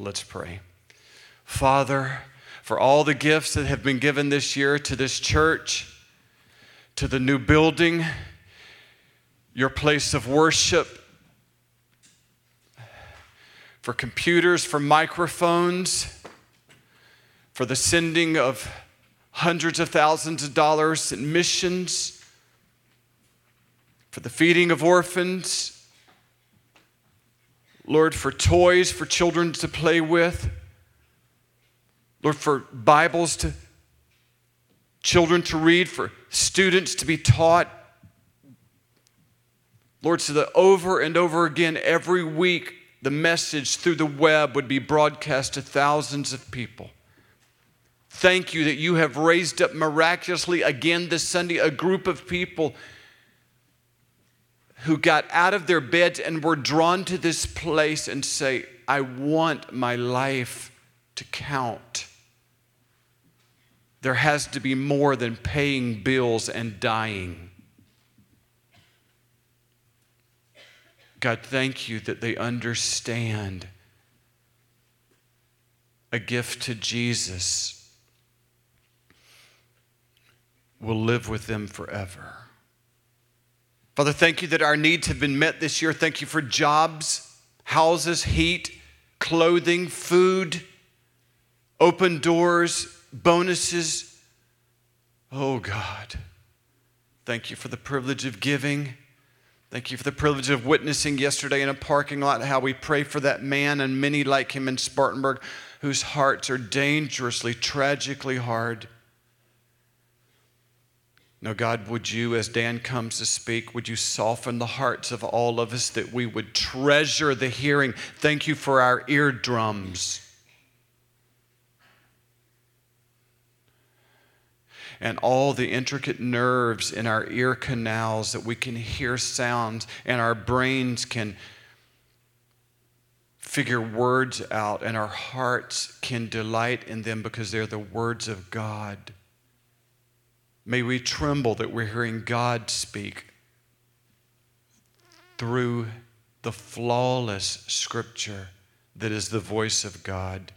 Let's pray. Father, for all the gifts that have been given this year to this church, to the new building, your place of worship, for computers, for microphones, for the sending of hundreds of thousands of dollars in missions, for the feeding of orphans, Lord, for toys for children to play with, Lord, for Bibles to children to read, for students to be taught. Lord, so that over and over again, every week, the message through the web would be broadcast to thousands of people. Thank you that you have raised up miraculously again this Sunday a group of people who got out of their beds and were drawn to this place and say, I want my life to count. There has to be more than paying bills and dying. God, thank you that they understand a gift to Jesus will live with them forever. Father, thank you that our needs have been met this year. Thank you for jobs, houses, heat, clothing, food, open doors, bonuses. Oh God, thank you for the privilege of giving. Thank you for the privilege of witnessing yesterday in a parking lot how we pray for that man and many like him in Spartanburg whose hearts are dangerously, tragically hard. Now, God, would you, as Dan comes to speak, would you soften the hearts of all of us that we would treasure the hearing? Thank you for our eardrums. And all the intricate nerves in our ear canals that we can hear sounds and our brains can figure words out and our hearts can delight in them because they're the words of God. May we tremble that we're hearing God speak through the flawless scripture that is the voice of God.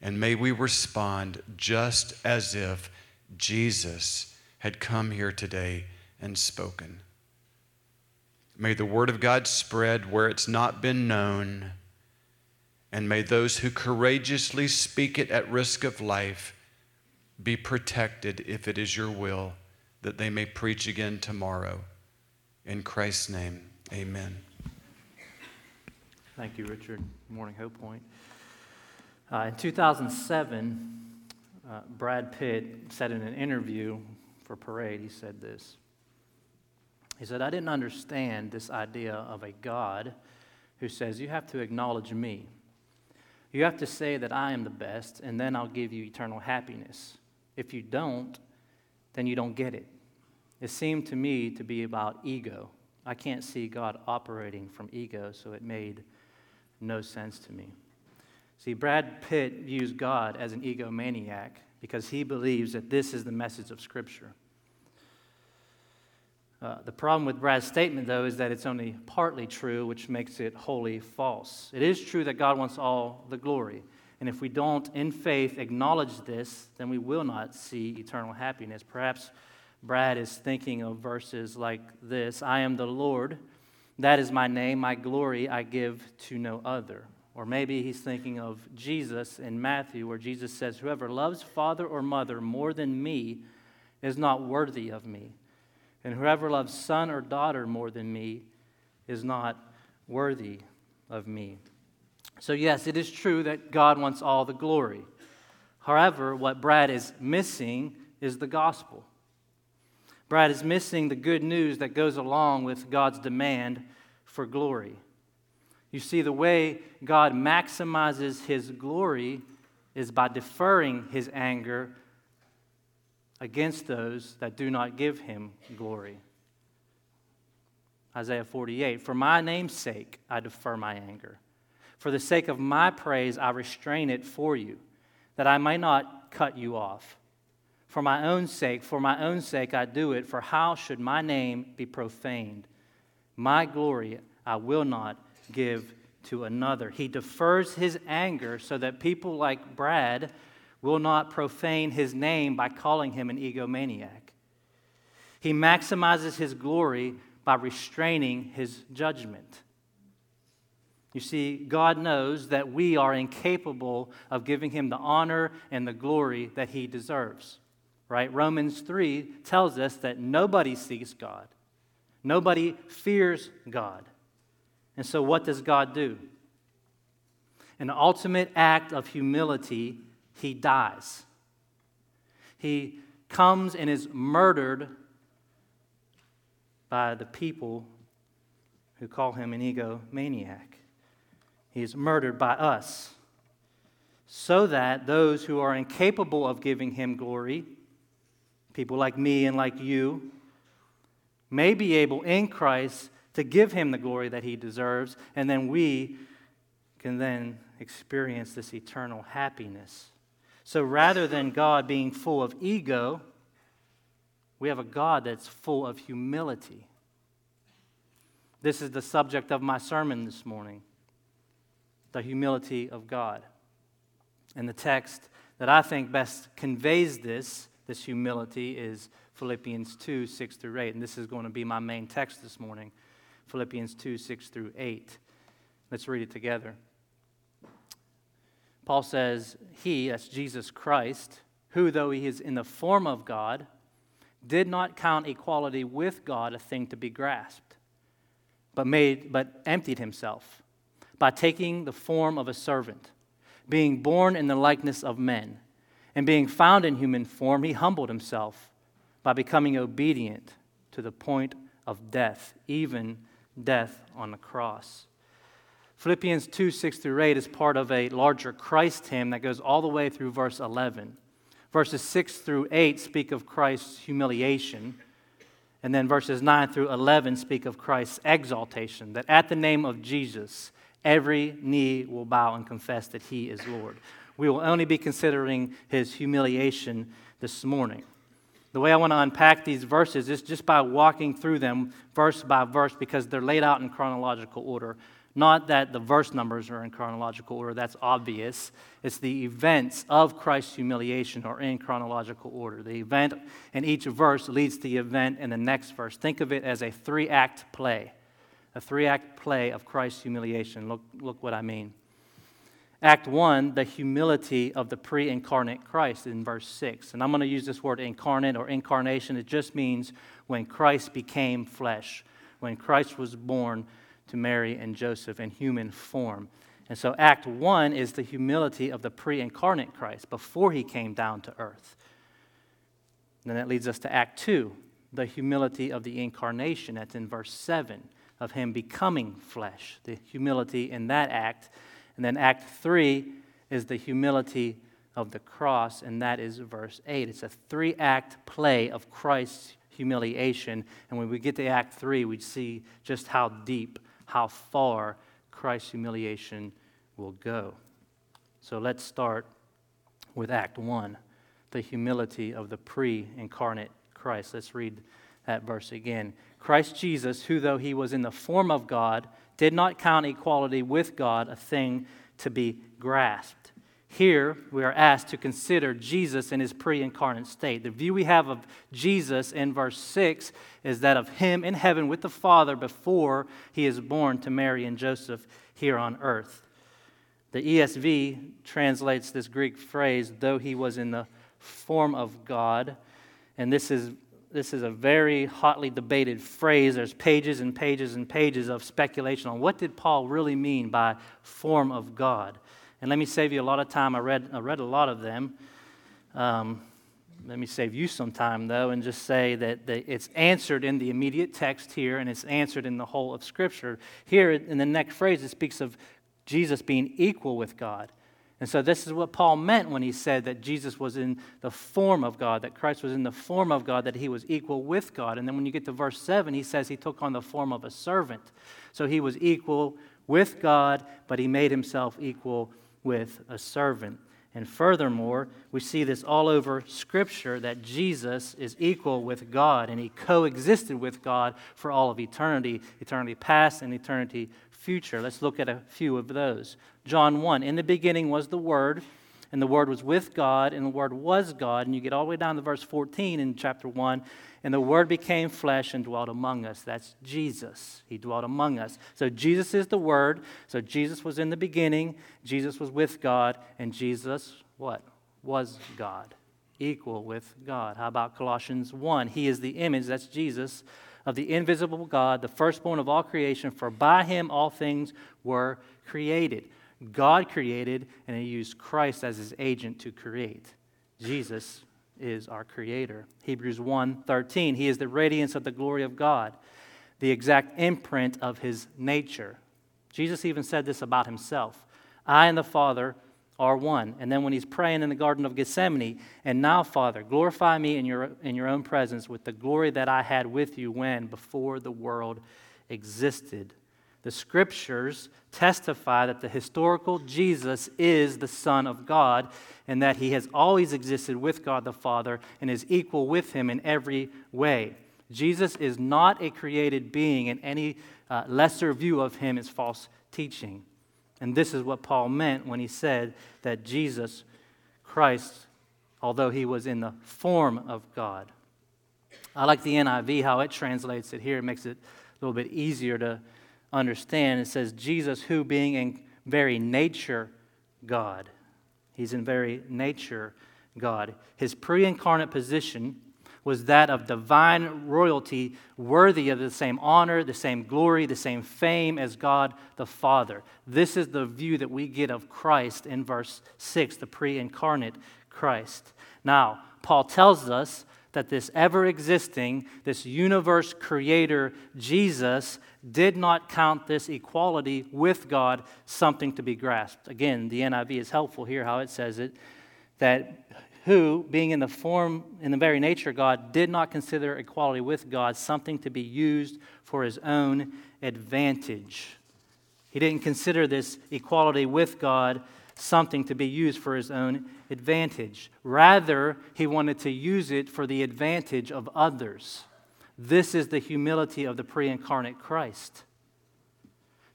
And may we respond just as if Jesus had come here today and spoken. May the word of God spread where it's not been known, and may those who courageously speak it at risk of life be protected if it is your will that they may preach again tomorrow. In Christ's name, amen. Thank you, Richard. Morning, Hope Point. Uh, in 2007, uh, Brad Pitt said in an interview for Parade, he said this. He said, I didn't understand this idea of a God who says, You have to acknowledge me. You have to say that I am the best, and then I'll give you eternal happiness. If you don't, then you don't get it. It seemed to me to be about ego. I can't see God operating from ego, so it made no sense to me. See, Brad Pitt views God as an egomaniac because he believes that this is the message of Scripture. Uh, the problem with Brad's statement, though, is that it's only partly true, which makes it wholly false. It is true that God wants all the glory. And if we don't, in faith, acknowledge this, then we will not see eternal happiness. Perhaps Brad is thinking of verses like this I am the Lord, that is my name, my glory I give to no other. Or maybe he's thinking of Jesus in Matthew, where Jesus says, Whoever loves father or mother more than me is not worthy of me. And whoever loves son or daughter more than me is not worthy of me. So, yes, it is true that God wants all the glory. However, what Brad is missing is the gospel. Brad is missing the good news that goes along with God's demand for glory. You see, the way God maximizes his glory is by deferring his anger against those that do not give him glory. Isaiah 48 For my name's sake, I defer my anger. For the sake of my praise, I restrain it for you, that I may not cut you off. For my own sake, for my own sake, I do it, for how should my name be profaned? My glory I will not give to another. He defers his anger so that people like Brad will not profane his name by calling him an egomaniac. He maximizes his glory by restraining his judgment. You see, God knows that we are incapable of giving him the honor and the glory that he deserves. Right? Romans 3 tells us that nobody seeks God. Nobody fears God. And so what does God do? An ultimate act of humility, he dies. He comes and is murdered by the people who call him an egomaniac. He is murdered by us so that those who are incapable of giving him glory, people like me and like you, may be able in Christ to give him the glory that he deserves, and then we can then experience this eternal happiness. So rather than God being full of ego, we have a God that's full of humility. This is the subject of my sermon this morning the humility of God. And the text that I think best conveys this, this humility, is Philippians 2 6 through 8. And this is going to be my main text this morning Philippians 2 6 through 8. Let's read it together. Paul says, He, that's Jesus Christ, who, though he is in the form of God, did not count equality with God a thing to be grasped, but, made, but emptied himself by taking the form of a servant, being born in the likeness of men, and being found in human form, he humbled himself by becoming obedient to the point of death, even death on the cross. Philippians 2 6 through 8 is part of a larger Christ hymn that goes all the way through verse 11. Verses 6 through 8 speak of Christ's humiliation. And then verses 9 through 11 speak of Christ's exaltation, that at the name of Jesus, every knee will bow and confess that he is Lord. We will only be considering his humiliation this morning. The way I want to unpack these verses is just by walking through them verse by verse because they're laid out in chronological order. Not that the verse numbers are in chronological order, that's obvious. It's the events of Christ's humiliation are in chronological order. The event in each verse leads to the event in the next verse. Think of it as a three act play, a three act play of Christ's humiliation. Look, look what I mean. Act 1, the humility of the pre incarnate Christ in verse 6. And I'm going to use this word incarnate or incarnation. It just means when Christ became flesh, when Christ was born to Mary and Joseph in human form. And so, Act 1 is the humility of the pre incarnate Christ before he came down to earth. And then that leads us to Act 2, the humility of the incarnation. That's in verse 7 of him becoming flesh, the humility in that act. And then Act 3 is the humility of the cross, and that is verse 8. It's a three act play of Christ's humiliation. And when we get to Act 3, we see just how deep, how far Christ's humiliation will go. So let's start with Act 1, the humility of the pre incarnate Christ. Let's read that verse again. Christ Jesus, who though he was in the form of God, did not count equality with God a thing to be grasped. Here, we are asked to consider Jesus in his pre incarnate state. The view we have of Jesus in verse 6 is that of him in heaven with the Father before he is born to Mary and Joseph here on earth. The ESV translates this Greek phrase, though he was in the form of God. And this is this is a very hotly debated phrase. There's pages and pages and pages of speculation on what did Paul really mean by form of God. And let me save you a lot of time. I read, I read a lot of them. Um, let me save you some time, though, and just say that it's answered in the immediate text here, and it's answered in the whole of Scripture. Here, in the next phrase, it speaks of Jesus being equal with God. And so, this is what Paul meant when he said that Jesus was in the form of God, that Christ was in the form of God, that he was equal with God. And then, when you get to verse 7, he says he took on the form of a servant. So, he was equal with God, but he made himself equal with a servant. And furthermore, we see this all over Scripture that Jesus is equal with God and he coexisted with God for all of eternity, eternity past and eternity future. Let's look at a few of those. John 1 In the beginning was the Word, and the Word was with God, and the Word was God. And you get all the way down to verse 14 in chapter 1. And the Word became flesh and dwelt among us. That's Jesus. He dwelt among us. So Jesus is the Word. So Jesus was in the beginning, Jesus was with God, and Jesus, what? Was God. Equal with God. How about Colossians 1? He is the image, that's Jesus, of the invisible God, the firstborn of all creation, for by him all things were created. God created, and He used Christ as His agent to create. Jesus is our creator. Hebrews 1 13, He is the radiance of the glory of God, the exact imprint of His nature. Jesus even said this about Himself I and the Father are one. And then when He's praying in the Garden of Gethsemane, and now, Father, glorify me in your, in your own presence with the glory that I had with you when, before the world existed. The scriptures testify that the historical Jesus is the Son of God and that he has always existed with God the Father and is equal with him in every way. Jesus is not a created being, and any uh, lesser view of him is false teaching. And this is what Paul meant when he said that Jesus Christ, although he was in the form of God, I like the NIV, how it translates it here. It makes it a little bit easier to understand. It says, Jesus, who being in very nature God. He's in very nature God. His pre incarnate position was that of divine royalty, worthy of the same honor, the same glory, the same fame as God the Father. This is the view that we get of Christ in verse 6, the pre incarnate Christ. Now, Paul tells us that this ever existing, this universe creator, Jesus, did not count this equality with God something to be grasped. Again, the NIV is helpful here, how it says it, that who, being in the form, in the very nature of God, did not consider equality with God something to be used for his own advantage. He didn't consider this equality with God something to be used for his own advantage. Rather, he wanted to use it for the advantage of others. This is the humility of the pre incarnate Christ.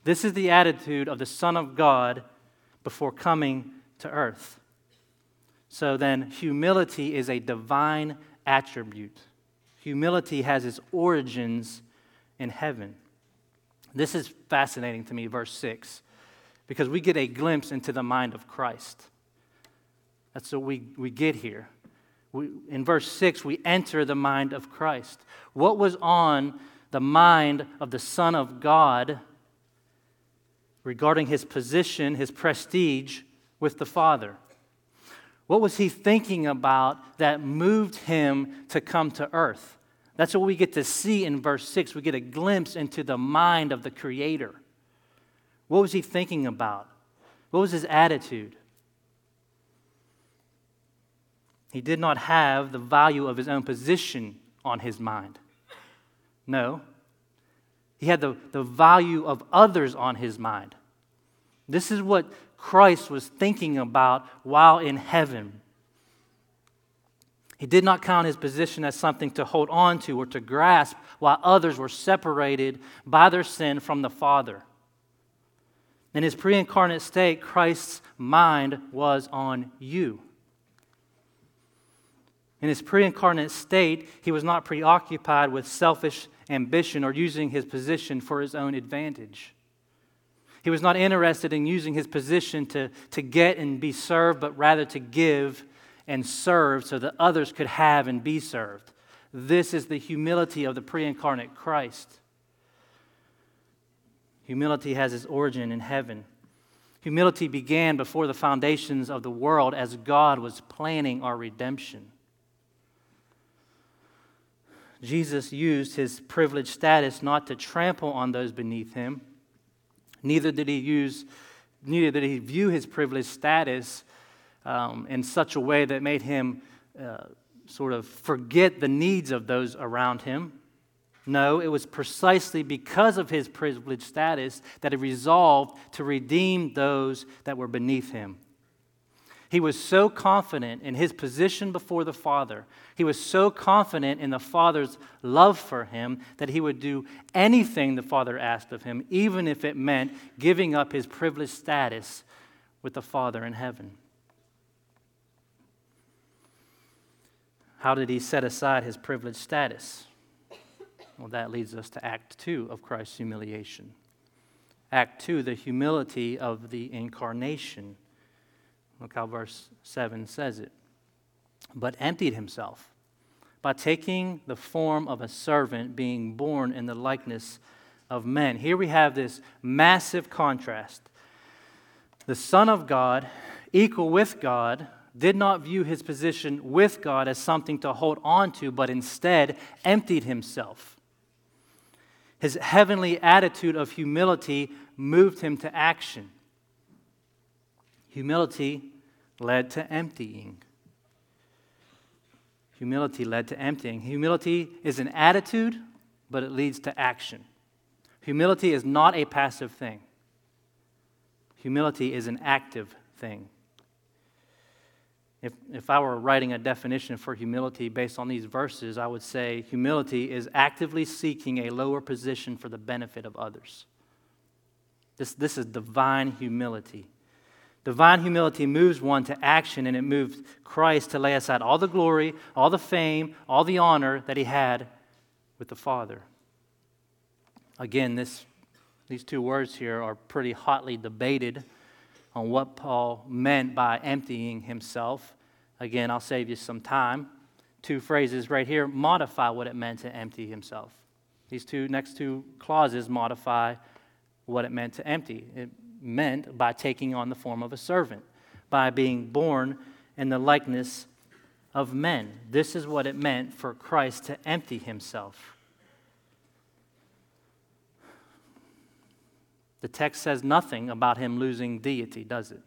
This is the attitude of the Son of God before coming to earth. So then, humility is a divine attribute. Humility has its origins in heaven. This is fascinating to me, verse 6 because we get a glimpse into the mind of Christ. That's what we, we get here. We, in verse 6, we enter the mind of Christ. What was on the mind of the Son of God regarding his position, his prestige with the Father? What was he thinking about that moved him to come to earth? That's what we get to see in verse 6. We get a glimpse into the mind of the Creator. What was he thinking about? What was his attitude? He did not have the value of his own position on his mind. No. He had the, the value of others on his mind. This is what Christ was thinking about while in heaven. He did not count his position as something to hold on to or to grasp while others were separated by their sin from the Father. In his pre incarnate state, Christ's mind was on you. In his pre incarnate state, he was not preoccupied with selfish ambition or using his position for his own advantage. He was not interested in using his position to, to get and be served, but rather to give and serve so that others could have and be served. This is the humility of the pre incarnate Christ. Humility has its origin in heaven. Humility began before the foundations of the world as God was planning our redemption. Jesus used his privileged status not to trample on those beneath him. Neither did he use, neither did he view his privileged status um, in such a way that made him uh, sort of forget the needs of those around him. No, it was precisely because of his privileged status that he resolved to redeem those that were beneath him. He was so confident in his position before the Father. He was so confident in the Father's love for him that he would do anything the Father asked of him, even if it meant giving up his privileged status with the Father in heaven. How did he set aside his privileged status? Well, that leads us to Act 2 of Christ's humiliation. Act 2, the humility of the incarnation. Look how verse 7 says it. But emptied himself by taking the form of a servant, being born in the likeness of men. Here we have this massive contrast. The Son of God, equal with God, did not view his position with God as something to hold on to, but instead emptied himself. His heavenly attitude of humility moved him to action. Humility led to emptying. Humility led to emptying. Humility is an attitude, but it leads to action. Humility is not a passive thing, humility is an active thing. If, if I were writing a definition for humility based on these verses, I would say humility is actively seeking a lower position for the benefit of others. This, this is divine humility. Divine humility moves one to action, and it moves Christ to lay aside all the glory, all the fame, all the honor that he had with the Father. Again, this, these two words here are pretty hotly debated on what Paul meant by emptying himself. Again, I'll save you some time. Two phrases right here modify what it meant to empty himself. These two next two clauses modify what it meant to empty. It meant by taking on the form of a servant, by being born in the likeness of men. This is what it meant for Christ to empty himself. The text says nothing about him losing deity, does it?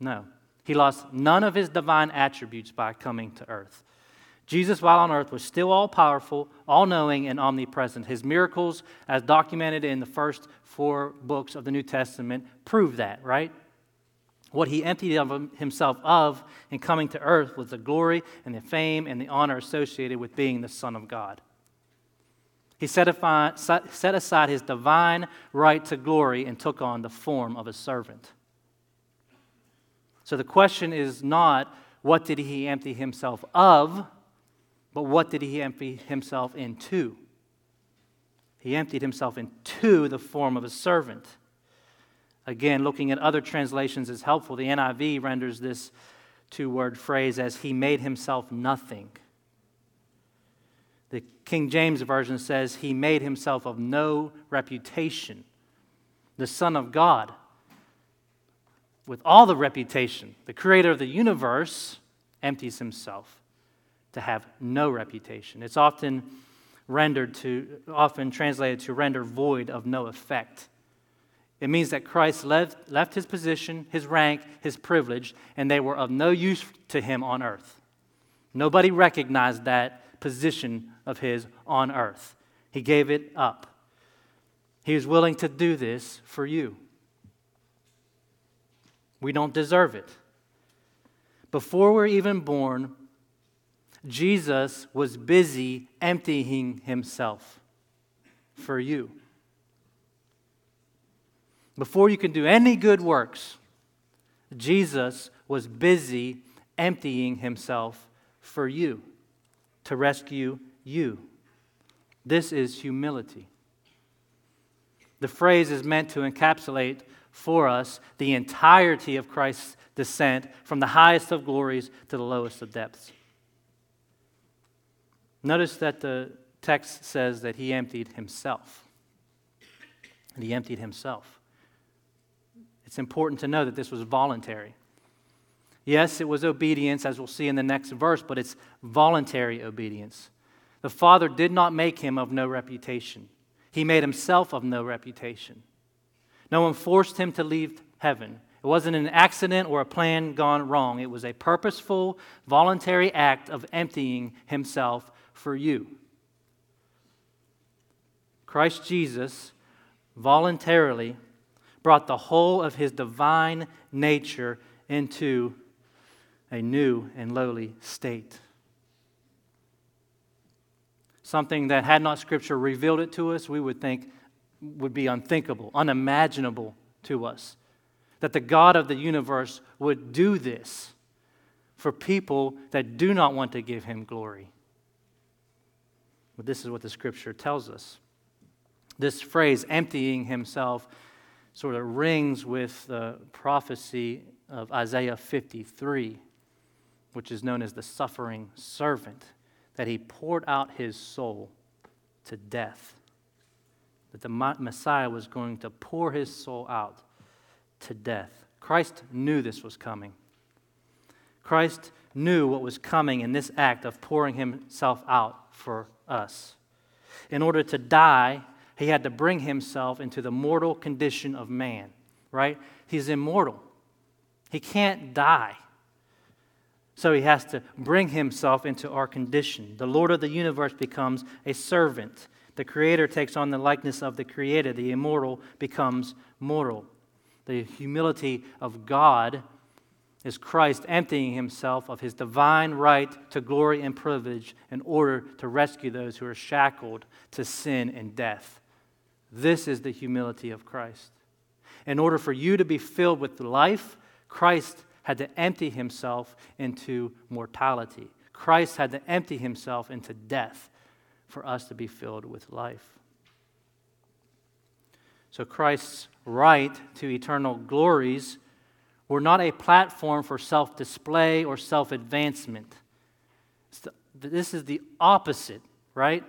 No. He lost none of his divine attributes by coming to earth. Jesus, while on earth, was still all powerful, all knowing, and omnipresent. His miracles, as documented in the first four books of the New Testament, prove that, right? What he emptied of himself of in coming to earth was the glory and the fame and the honor associated with being the Son of God. He set aside his divine right to glory and took on the form of a servant. So the question is not what did he empty himself of? But what did he empty himself into? He emptied himself into the form of a servant. Again, looking at other translations is helpful. The NIV renders this two word phrase as he made himself nothing. The King James Version says he made himself of no reputation. The Son of God, with all the reputation, the creator of the universe, empties himself to have no reputation. It's often rendered to, often translated to render void of no effect. It means that Christ left, left his position, his rank, his privilege, and they were of no use to him on earth. Nobody recognized that position of his on earth. He gave it up. He was willing to do this for you. We don't deserve it. Before we're even born, Jesus was busy emptying himself for you. Before you can do any good works, Jesus was busy emptying himself for you to rescue you. This is humility. The phrase is meant to encapsulate for us the entirety of Christ's descent from the highest of glories to the lowest of depths. Notice that the text says that he emptied himself. And he emptied himself. It's important to know that this was voluntary. Yes, it was obedience, as we'll see in the next verse, but it's voluntary obedience. The Father did not make him of no reputation, he made himself of no reputation. No one forced him to leave heaven. It wasn't an accident or a plan gone wrong. It was a purposeful, voluntary act of emptying himself for you. Christ Jesus voluntarily brought the whole of his divine nature into a new and lowly state. Something that had not Scripture revealed it to us, we would think would be unthinkable, unimaginable to us. That the God of the universe would do this for people that do not want to give him glory. But this is what the Scripture tells us. This phrase, emptying himself, sort of rings with the prophecy of Isaiah 53, which is known as the suffering servant, that he poured out his soul to death. That the Messiah was going to pour his soul out to death. Christ knew this was coming. Christ knew what was coming in this act of pouring himself out for us. In order to die, he had to bring himself into the mortal condition of man, right? He's immortal. He can't die. So he has to bring himself into our condition. The Lord of the universe becomes a servant. The Creator takes on the likeness of the created. The immortal becomes mortal. The humility of God is Christ emptying himself of his divine right to glory and privilege in order to rescue those who are shackled to sin and death. This is the humility of Christ. In order for you to be filled with life, Christ had to empty himself into mortality. Christ had to empty himself into death for us to be filled with life. So Christ's right to eternal glories were not a platform for self display or self advancement. This is the opposite, right,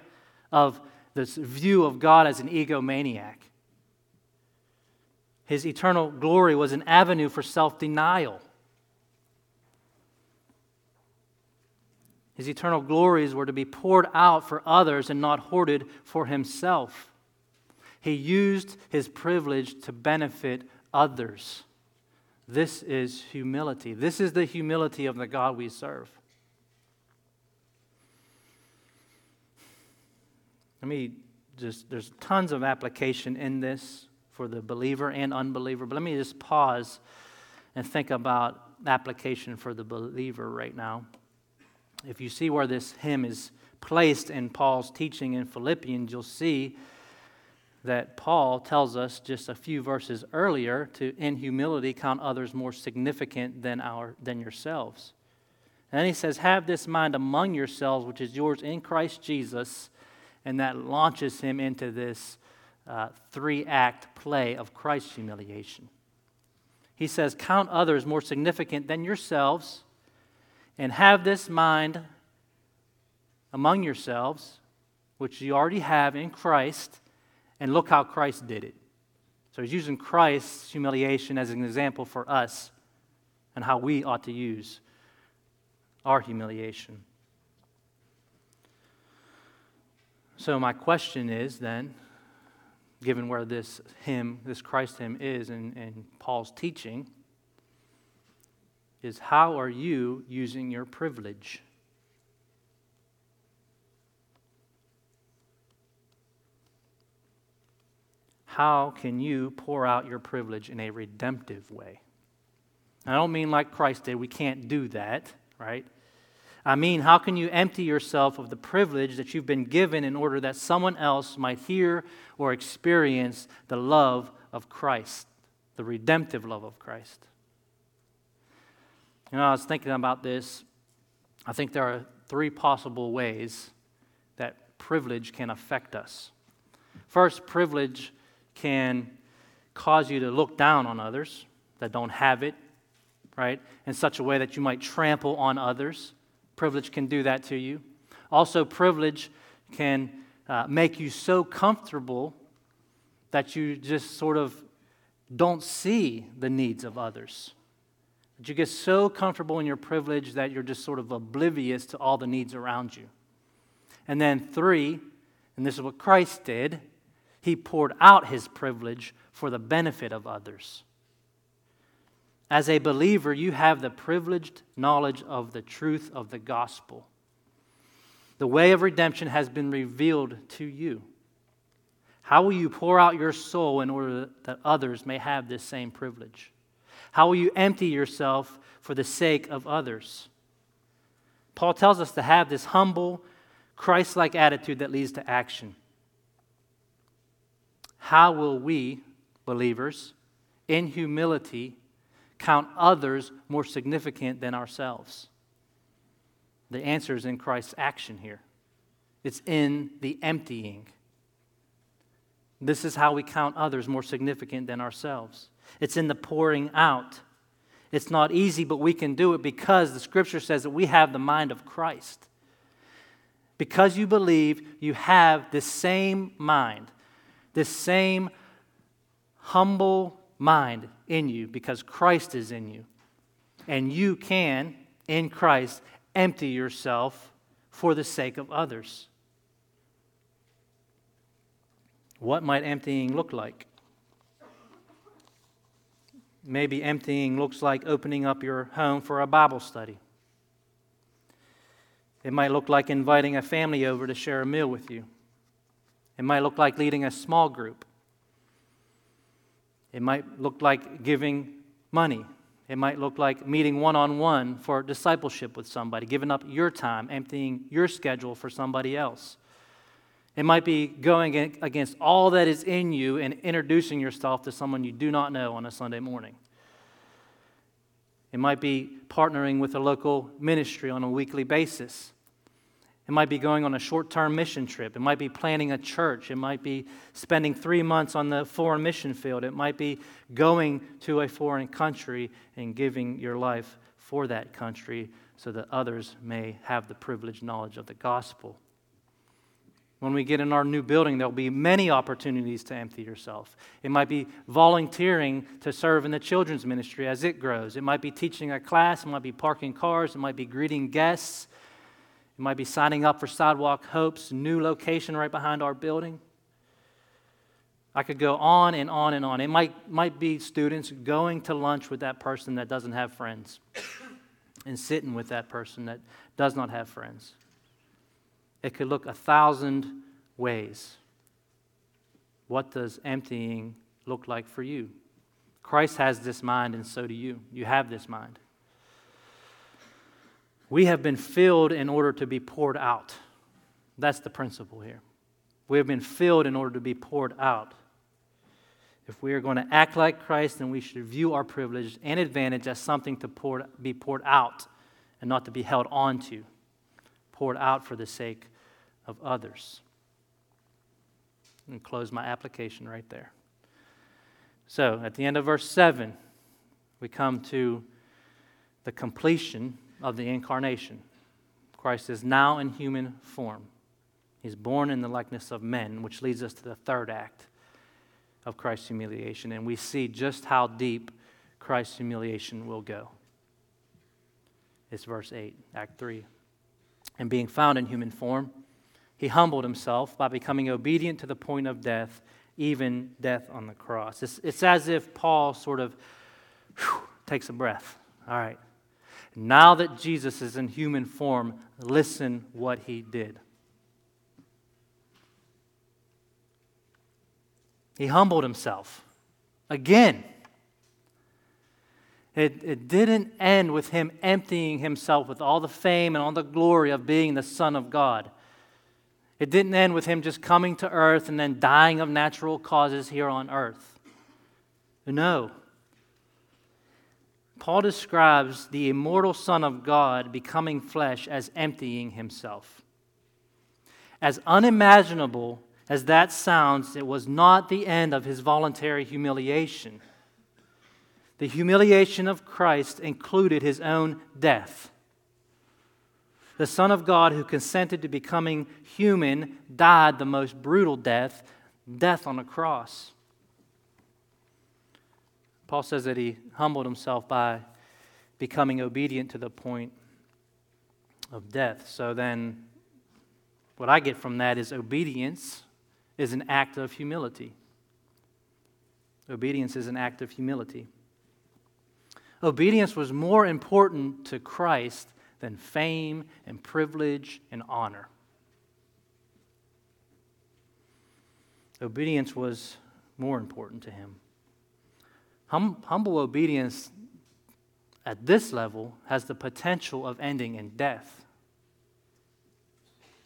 of this view of God as an egomaniac. His eternal glory was an avenue for self denial. His eternal glories were to be poured out for others and not hoarded for himself. He used his privilege to benefit others. This is humility. This is the humility of the God we serve. Let me just, there's tons of application in this for the believer and unbeliever, but let me just pause and think about application for the believer right now. If you see where this hymn is placed in Paul's teaching in Philippians, you'll see that Paul tells us just a few verses earlier to, in humility, count others more significant than, our, than yourselves. And then he says, Have this mind among yourselves, which is yours in Christ Jesus and that launches him into this uh, three act play of Christ's humiliation. He says, Count others more significant than yourselves, and have this mind among yourselves, which you already have in Christ, and look how Christ did it. So he's using Christ's humiliation as an example for us and how we ought to use our humiliation. So, my question is then, given where this hymn, this Christ hymn is in, in Paul's teaching, is how are you using your privilege? How can you pour out your privilege in a redemptive way? I don't mean like Christ did, we can't do that, right? I mean, how can you empty yourself of the privilege that you've been given in order that someone else might hear or experience the love of Christ, the redemptive love of Christ? You know, I was thinking about this. I think there are three possible ways that privilege can affect us. First, privilege can cause you to look down on others that don't have it, right, in such a way that you might trample on others. Privilege can do that to you. Also, privilege can uh, make you so comfortable that you just sort of don't see the needs of others. That you get so comfortable in your privilege that you're just sort of oblivious to all the needs around you. And then, three, and this is what Christ did, he poured out his privilege for the benefit of others. As a believer, you have the privileged knowledge of the truth of the gospel. The way of redemption has been revealed to you. How will you pour out your soul in order that others may have this same privilege? How will you empty yourself for the sake of others? Paul tells us to have this humble, Christ like attitude that leads to action. How will we, believers, in humility, count others more significant than ourselves? The answer is in Christ's action here. It's in the emptying. This is how we count others more significant than ourselves. It's in the pouring out. It's not easy, but we can do it because the scripture says that we have the mind of Christ. Because you believe, you have the same mind, this same humble mind in you because Christ is in you. And you can, in Christ, empty yourself for the sake of others. What might emptying look like? Maybe emptying looks like opening up your home for a Bible study. It might look like inviting a family over to share a meal with you. It might look like leading a small group. It might look like giving money. It might look like meeting one on one for discipleship with somebody, giving up your time, emptying your schedule for somebody else. It might be going against all that is in you and introducing yourself to someone you do not know on a Sunday morning. It might be partnering with a local ministry on a weekly basis. It might be going on a short term mission trip. It might be planning a church. It might be spending three months on the foreign mission field. It might be going to a foreign country and giving your life for that country so that others may have the privileged knowledge of the gospel. When we get in our new building, there'll be many opportunities to empty yourself. It might be volunteering to serve in the children's ministry as it grows. It might be teaching a class. It might be parking cars. It might be greeting guests. It might be signing up for Sidewalk Hope's new location right behind our building. I could go on and on and on. It might, might be students going to lunch with that person that doesn't have friends and sitting with that person that does not have friends. It could look a thousand ways. What does emptying look like for you? Christ has this mind, and so do you. You have this mind. We have been filled in order to be poured out. That's the principle here. We have been filled in order to be poured out. If we are going to act like Christ, then we should view our privilege and advantage as something to pour, be poured out and not to be held on to poured out for the sake of others. And close my application right there. So, at the end of verse 7, we come to the completion of the incarnation. Christ is now in human form. He's born in the likeness of men, which leads us to the third act of Christ's humiliation. And we see just how deep Christ's humiliation will go. It's verse 8, Act 3 and being found in human form, he humbled himself by becoming obedient to the point of death, even death on the cross. It's, it's as if Paul sort of whew, takes a breath. All right. Now that Jesus is in human form, listen what he did. He humbled himself again. It, it didn't end with him emptying himself with all the fame and all the glory of being the Son of God. It didn't end with him just coming to earth and then dying of natural causes here on earth. No. Paul describes the immortal Son of God becoming flesh as emptying himself. As unimaginable as that sounds, it was not the end of his voluntary humiliation. The humiliation of Christ included his own death. The Son of God, who consented to becoming human, died the most brutal death death on a cross. Paul says that he humbled himself by becoming obedient to the point of death. So then, what I get from that is obedience is an act of humility. Obedience is an act of humility. Obedience was more important to Christ than fame and privilege and honor. Obedience was more important to him. Hum, humble obedience at this level has the potential of ending in death.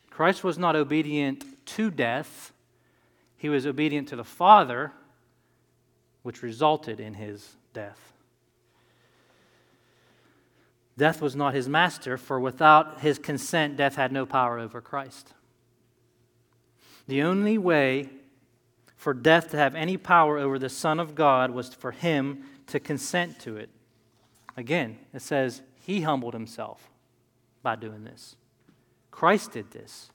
Christ was not obedient to death, he was obedient to the Father, which resulted in his death. Death was not his master, for without his consent, death had no power over Christ. The only way for death to have any power over the Son of God was for him to consent to it. Again, it says he humbled himself by doing this. Christ did this.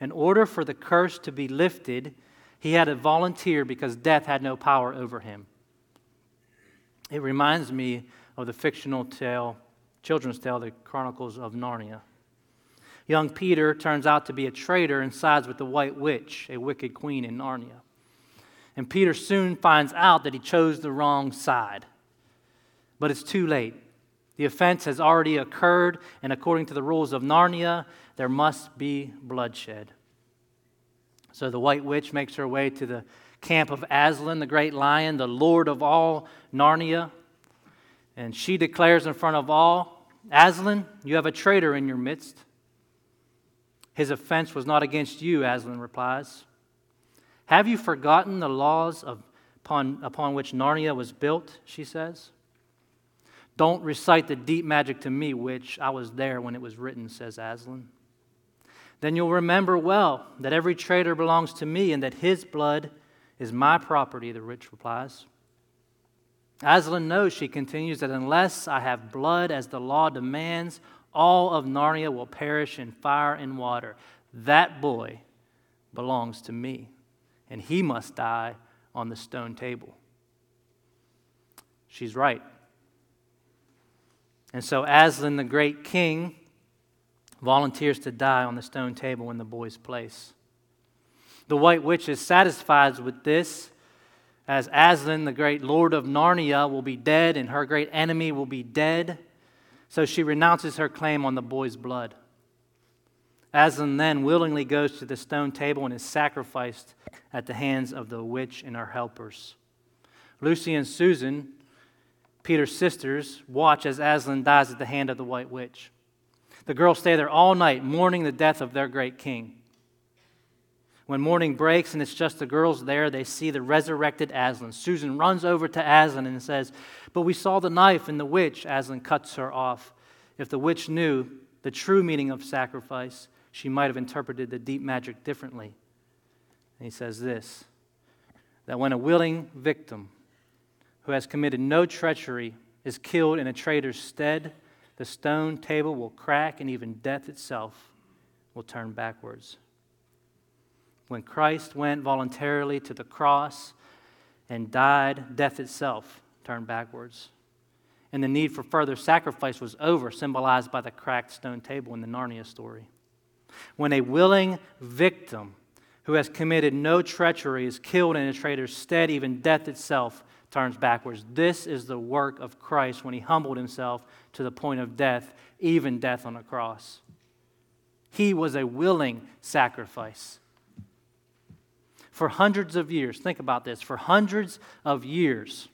In order for the curse to be lifted, he had to volunteer because death had no power over him. It reminds me of the fictional tale, children's tale, The Chronicles of Narnia. Young Peter turns out to be a traitor and sides with the White Witch, a wicked queen in Narnia. And Peter soon finds out that he chose the wrong side. But it's too late. The offense has already occurred, and according to the rules of Narnia, there must be bloodshed. So the White Witch makes her way to the camp of Aslan, the great lion, the lord of all Narnia. And she declares in front of all Aslan, you have a traitor in your midst. His offense was not against you, Aslan replies. Have you forgotten the laws of, upon, upon which Narnia was built? She says. Don't recite the deep magic to me, which I was there when it was written, says Aslan. Then you'll remember well that every traitor belongs to me and that his blood is my property, the witch replies. Aslan knows, she continues, that unless I have blood as the law demands, all of Narnia will perish in fire and water. That boy belongs to me, and he must die on the stone table. She's right. And so Aslan, the great king, volunteers to die on the stone table in the boy's place. The White Witch is satisfied with this, as Aslan, the great lord of Narnia, will be dead and her great enemy will be dead. So she renounces her claim on the boy's blood. Aslan then willingly goes to the stone table and is sacrificed at the hands of the witch and her helpers. Lucy and Susan, Peter's sisters, watch as Aslan dies at the hand of the white witch. The girls stay there all night, mourning the death of their great king. When morning breaks and it's just the girls there, they see the resurrected Aslan. Susan runs over to Aslan and says, But we saw the knife and the witch. Aslan cuts her off. If the witch knew the true meaning of sacrifice, she might have interpreted the deep magic differently. And he says this that when a willing victim who has committed no treachery is killed in a traitor's stead, the stone table will crack, and even death itself will turn backwards. When Christ went voluntarily to the cross and died, death itself turned backwards. And the need for further sacrifice was over, symbolized by the cracked stone table in the Narnia story. When a willing victim who has committed no treachery is killed in a traitor's stead, even death itself turns backwards. This is the work of Christ when he humbled himself to the point of death, even death on a cross. He was a willing sacrifice. For hundreds of years, think about this for hundreds of years,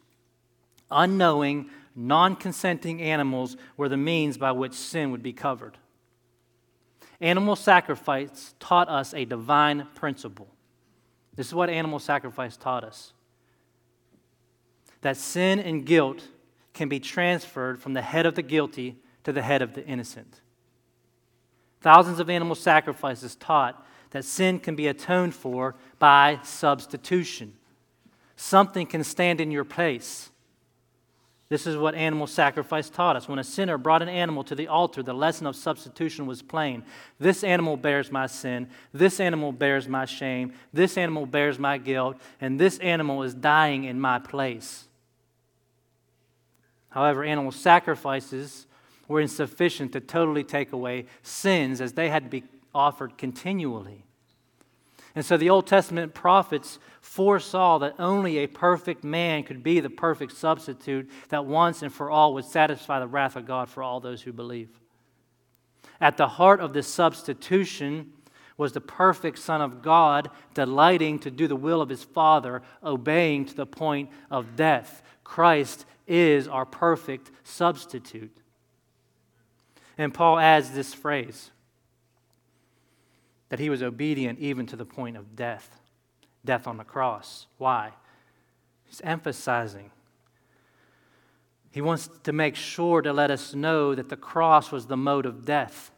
unknowing, non consenting animals were the means by which sin would be covered. Animal sacrifice taught us a divine principle. This is what animal sacrifice taught us that sin and guilt can be transferred from the head of the guilty to the head of the innocent. Thousands of animal sacrifices taught that sin can be atoned for by substitution. Something can stand in your place. This is what animal sacrifice taught us. When a sinner brought an animal to the altar, the lesson of substitution was plain. This animal bears my sin. This animal bears my shame. This animal bears my guilt. And this animal is dying in my place. However, animal sacrifices were insufficient to totally take away sins as they had to be offered continually. And so the Old Testament prophets foresaw that only a perfect man could be the perfect substitute that once and for all would satisfy the wrath of God for all those who believe. At the heart of this substitution was the perfect Son of God, delighting to do the will of his Father, obeying to the point of death. Christ is our perfect substitute. And Paul adds this phrase that he was obedient even to the point of death, death on the cross. Why? He's emphasizing. He wants to make sure to let us know that the cross was the mode of death.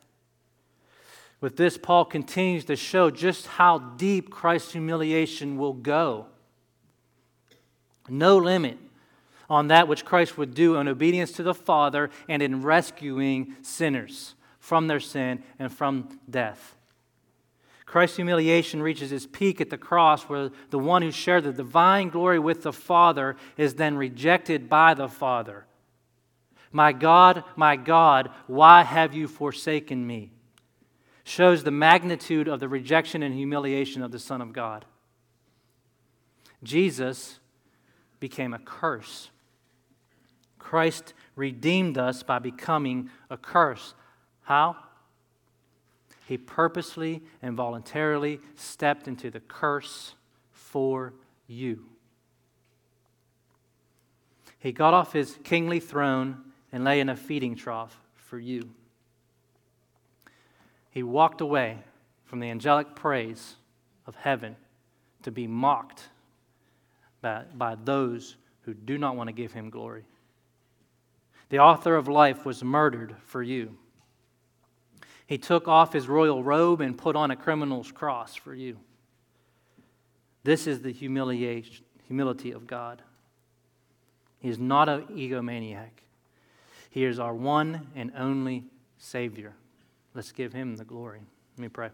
With this, Paul continues to show just how deep Christ's humiliation will go. No limit on that which Christ would do in obedience to the Father and in rescuing sinners from their sin and from death. Christ's humiliation reaches its peak at the cross, where the one who shared the divine glory with the Father is then rejected by the Father. My God, my God, why have you forsaken me? Shows the magnitude of the rejection and humiliation of the Son of God. Jesus became a curse. Christ redeemed us by becoming a curse. How? He purposely and voluntarily stepped into the curse for you. He got off his kingly throne and lay in a feeding trough for you. He walked away from the angelic praise of heaven to be mocked by, by those who do not want to give him glory. The author of life was murdered for you. He took off his royal robe and put on a criminal's cross for you. This is the humiliation, humility of God. He is not an egomaniac. He is our one and only Savior. Let's give him the glory. Let me pray.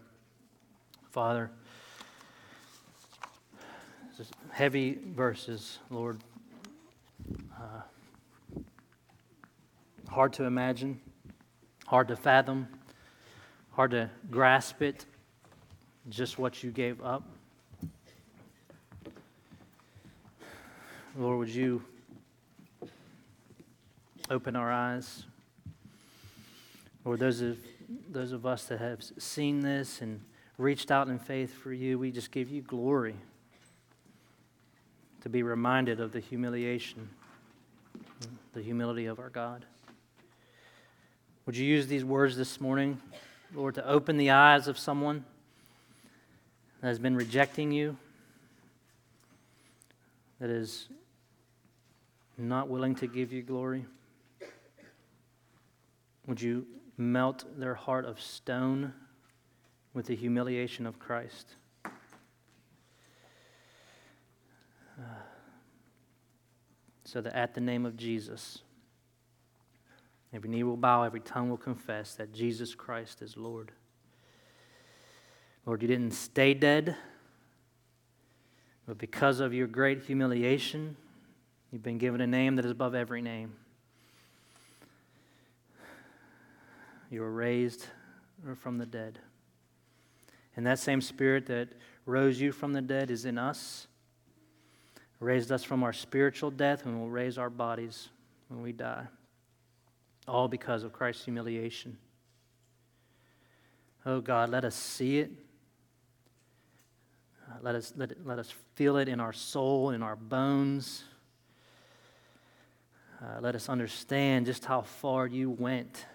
Father, heavy verses, Lord. Uh, hard to imagine, hard to fathom, hard to grasp it, just what you gave up. Lord, would you open our eyes? Lord, those of, those of us that have seen this and reached out in faith for you, we just give you glory to be reminded of the humiliation, the humility of our God. Would you use these words this morning, Lord, to open the eyes of someone that has been rejecting you, that is not willing to give you glory? Would you melt their heart of stone with the humiliation of Christ? Uh, so that at the name of Jesus, Every knee will bow, every tongue will confess that Jesus Christ is Lord. Lord, you didn't stay dead, but because of your great humiliation, you've been given a name that is above every name. You were raised from the dead. And that same spirit that rose you from the dead is in us, raised us from our spiritual death, and will raise our bodies when we die all because of Christ's humiliation. Oh God, let us see it. Uh, let, us, let, it, let us feel it in our soul, in our bones. Uh, let us understand just how far you went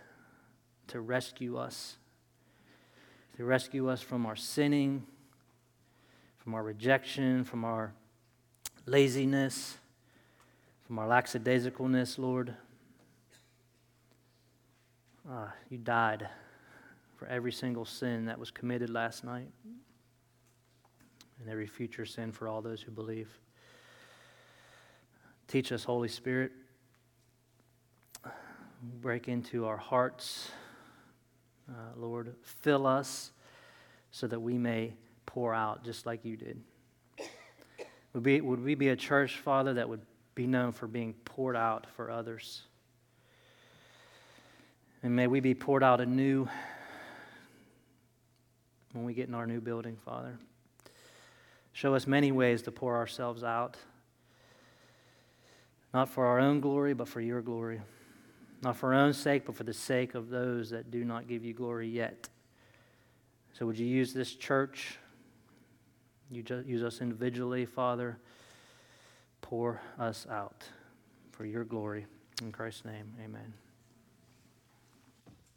to rescue us, to rescue us from our sinning, from our rejection, from our laziness, from our lackadaisicalness, Lord. Uh, you died for every single sin that was committed last night and every future sin for all those who believe. Teach us, Holy Spirit. Break into our hearts. Uh, Lord, fill us so that we may pour out just like you did. Would, be, would we be a church, Father, that would be known for being poured out for others? And may we be poured out anew when we get in our new building, Father. Show us many ways to pour ourselves out, not for our own glory, but for your glory. Not for our own sake, but for the sake of those that do not give you glory yet. So, would you use this church? You use us individually, Father. Pour us out. for your glory. In Christ's name, amen.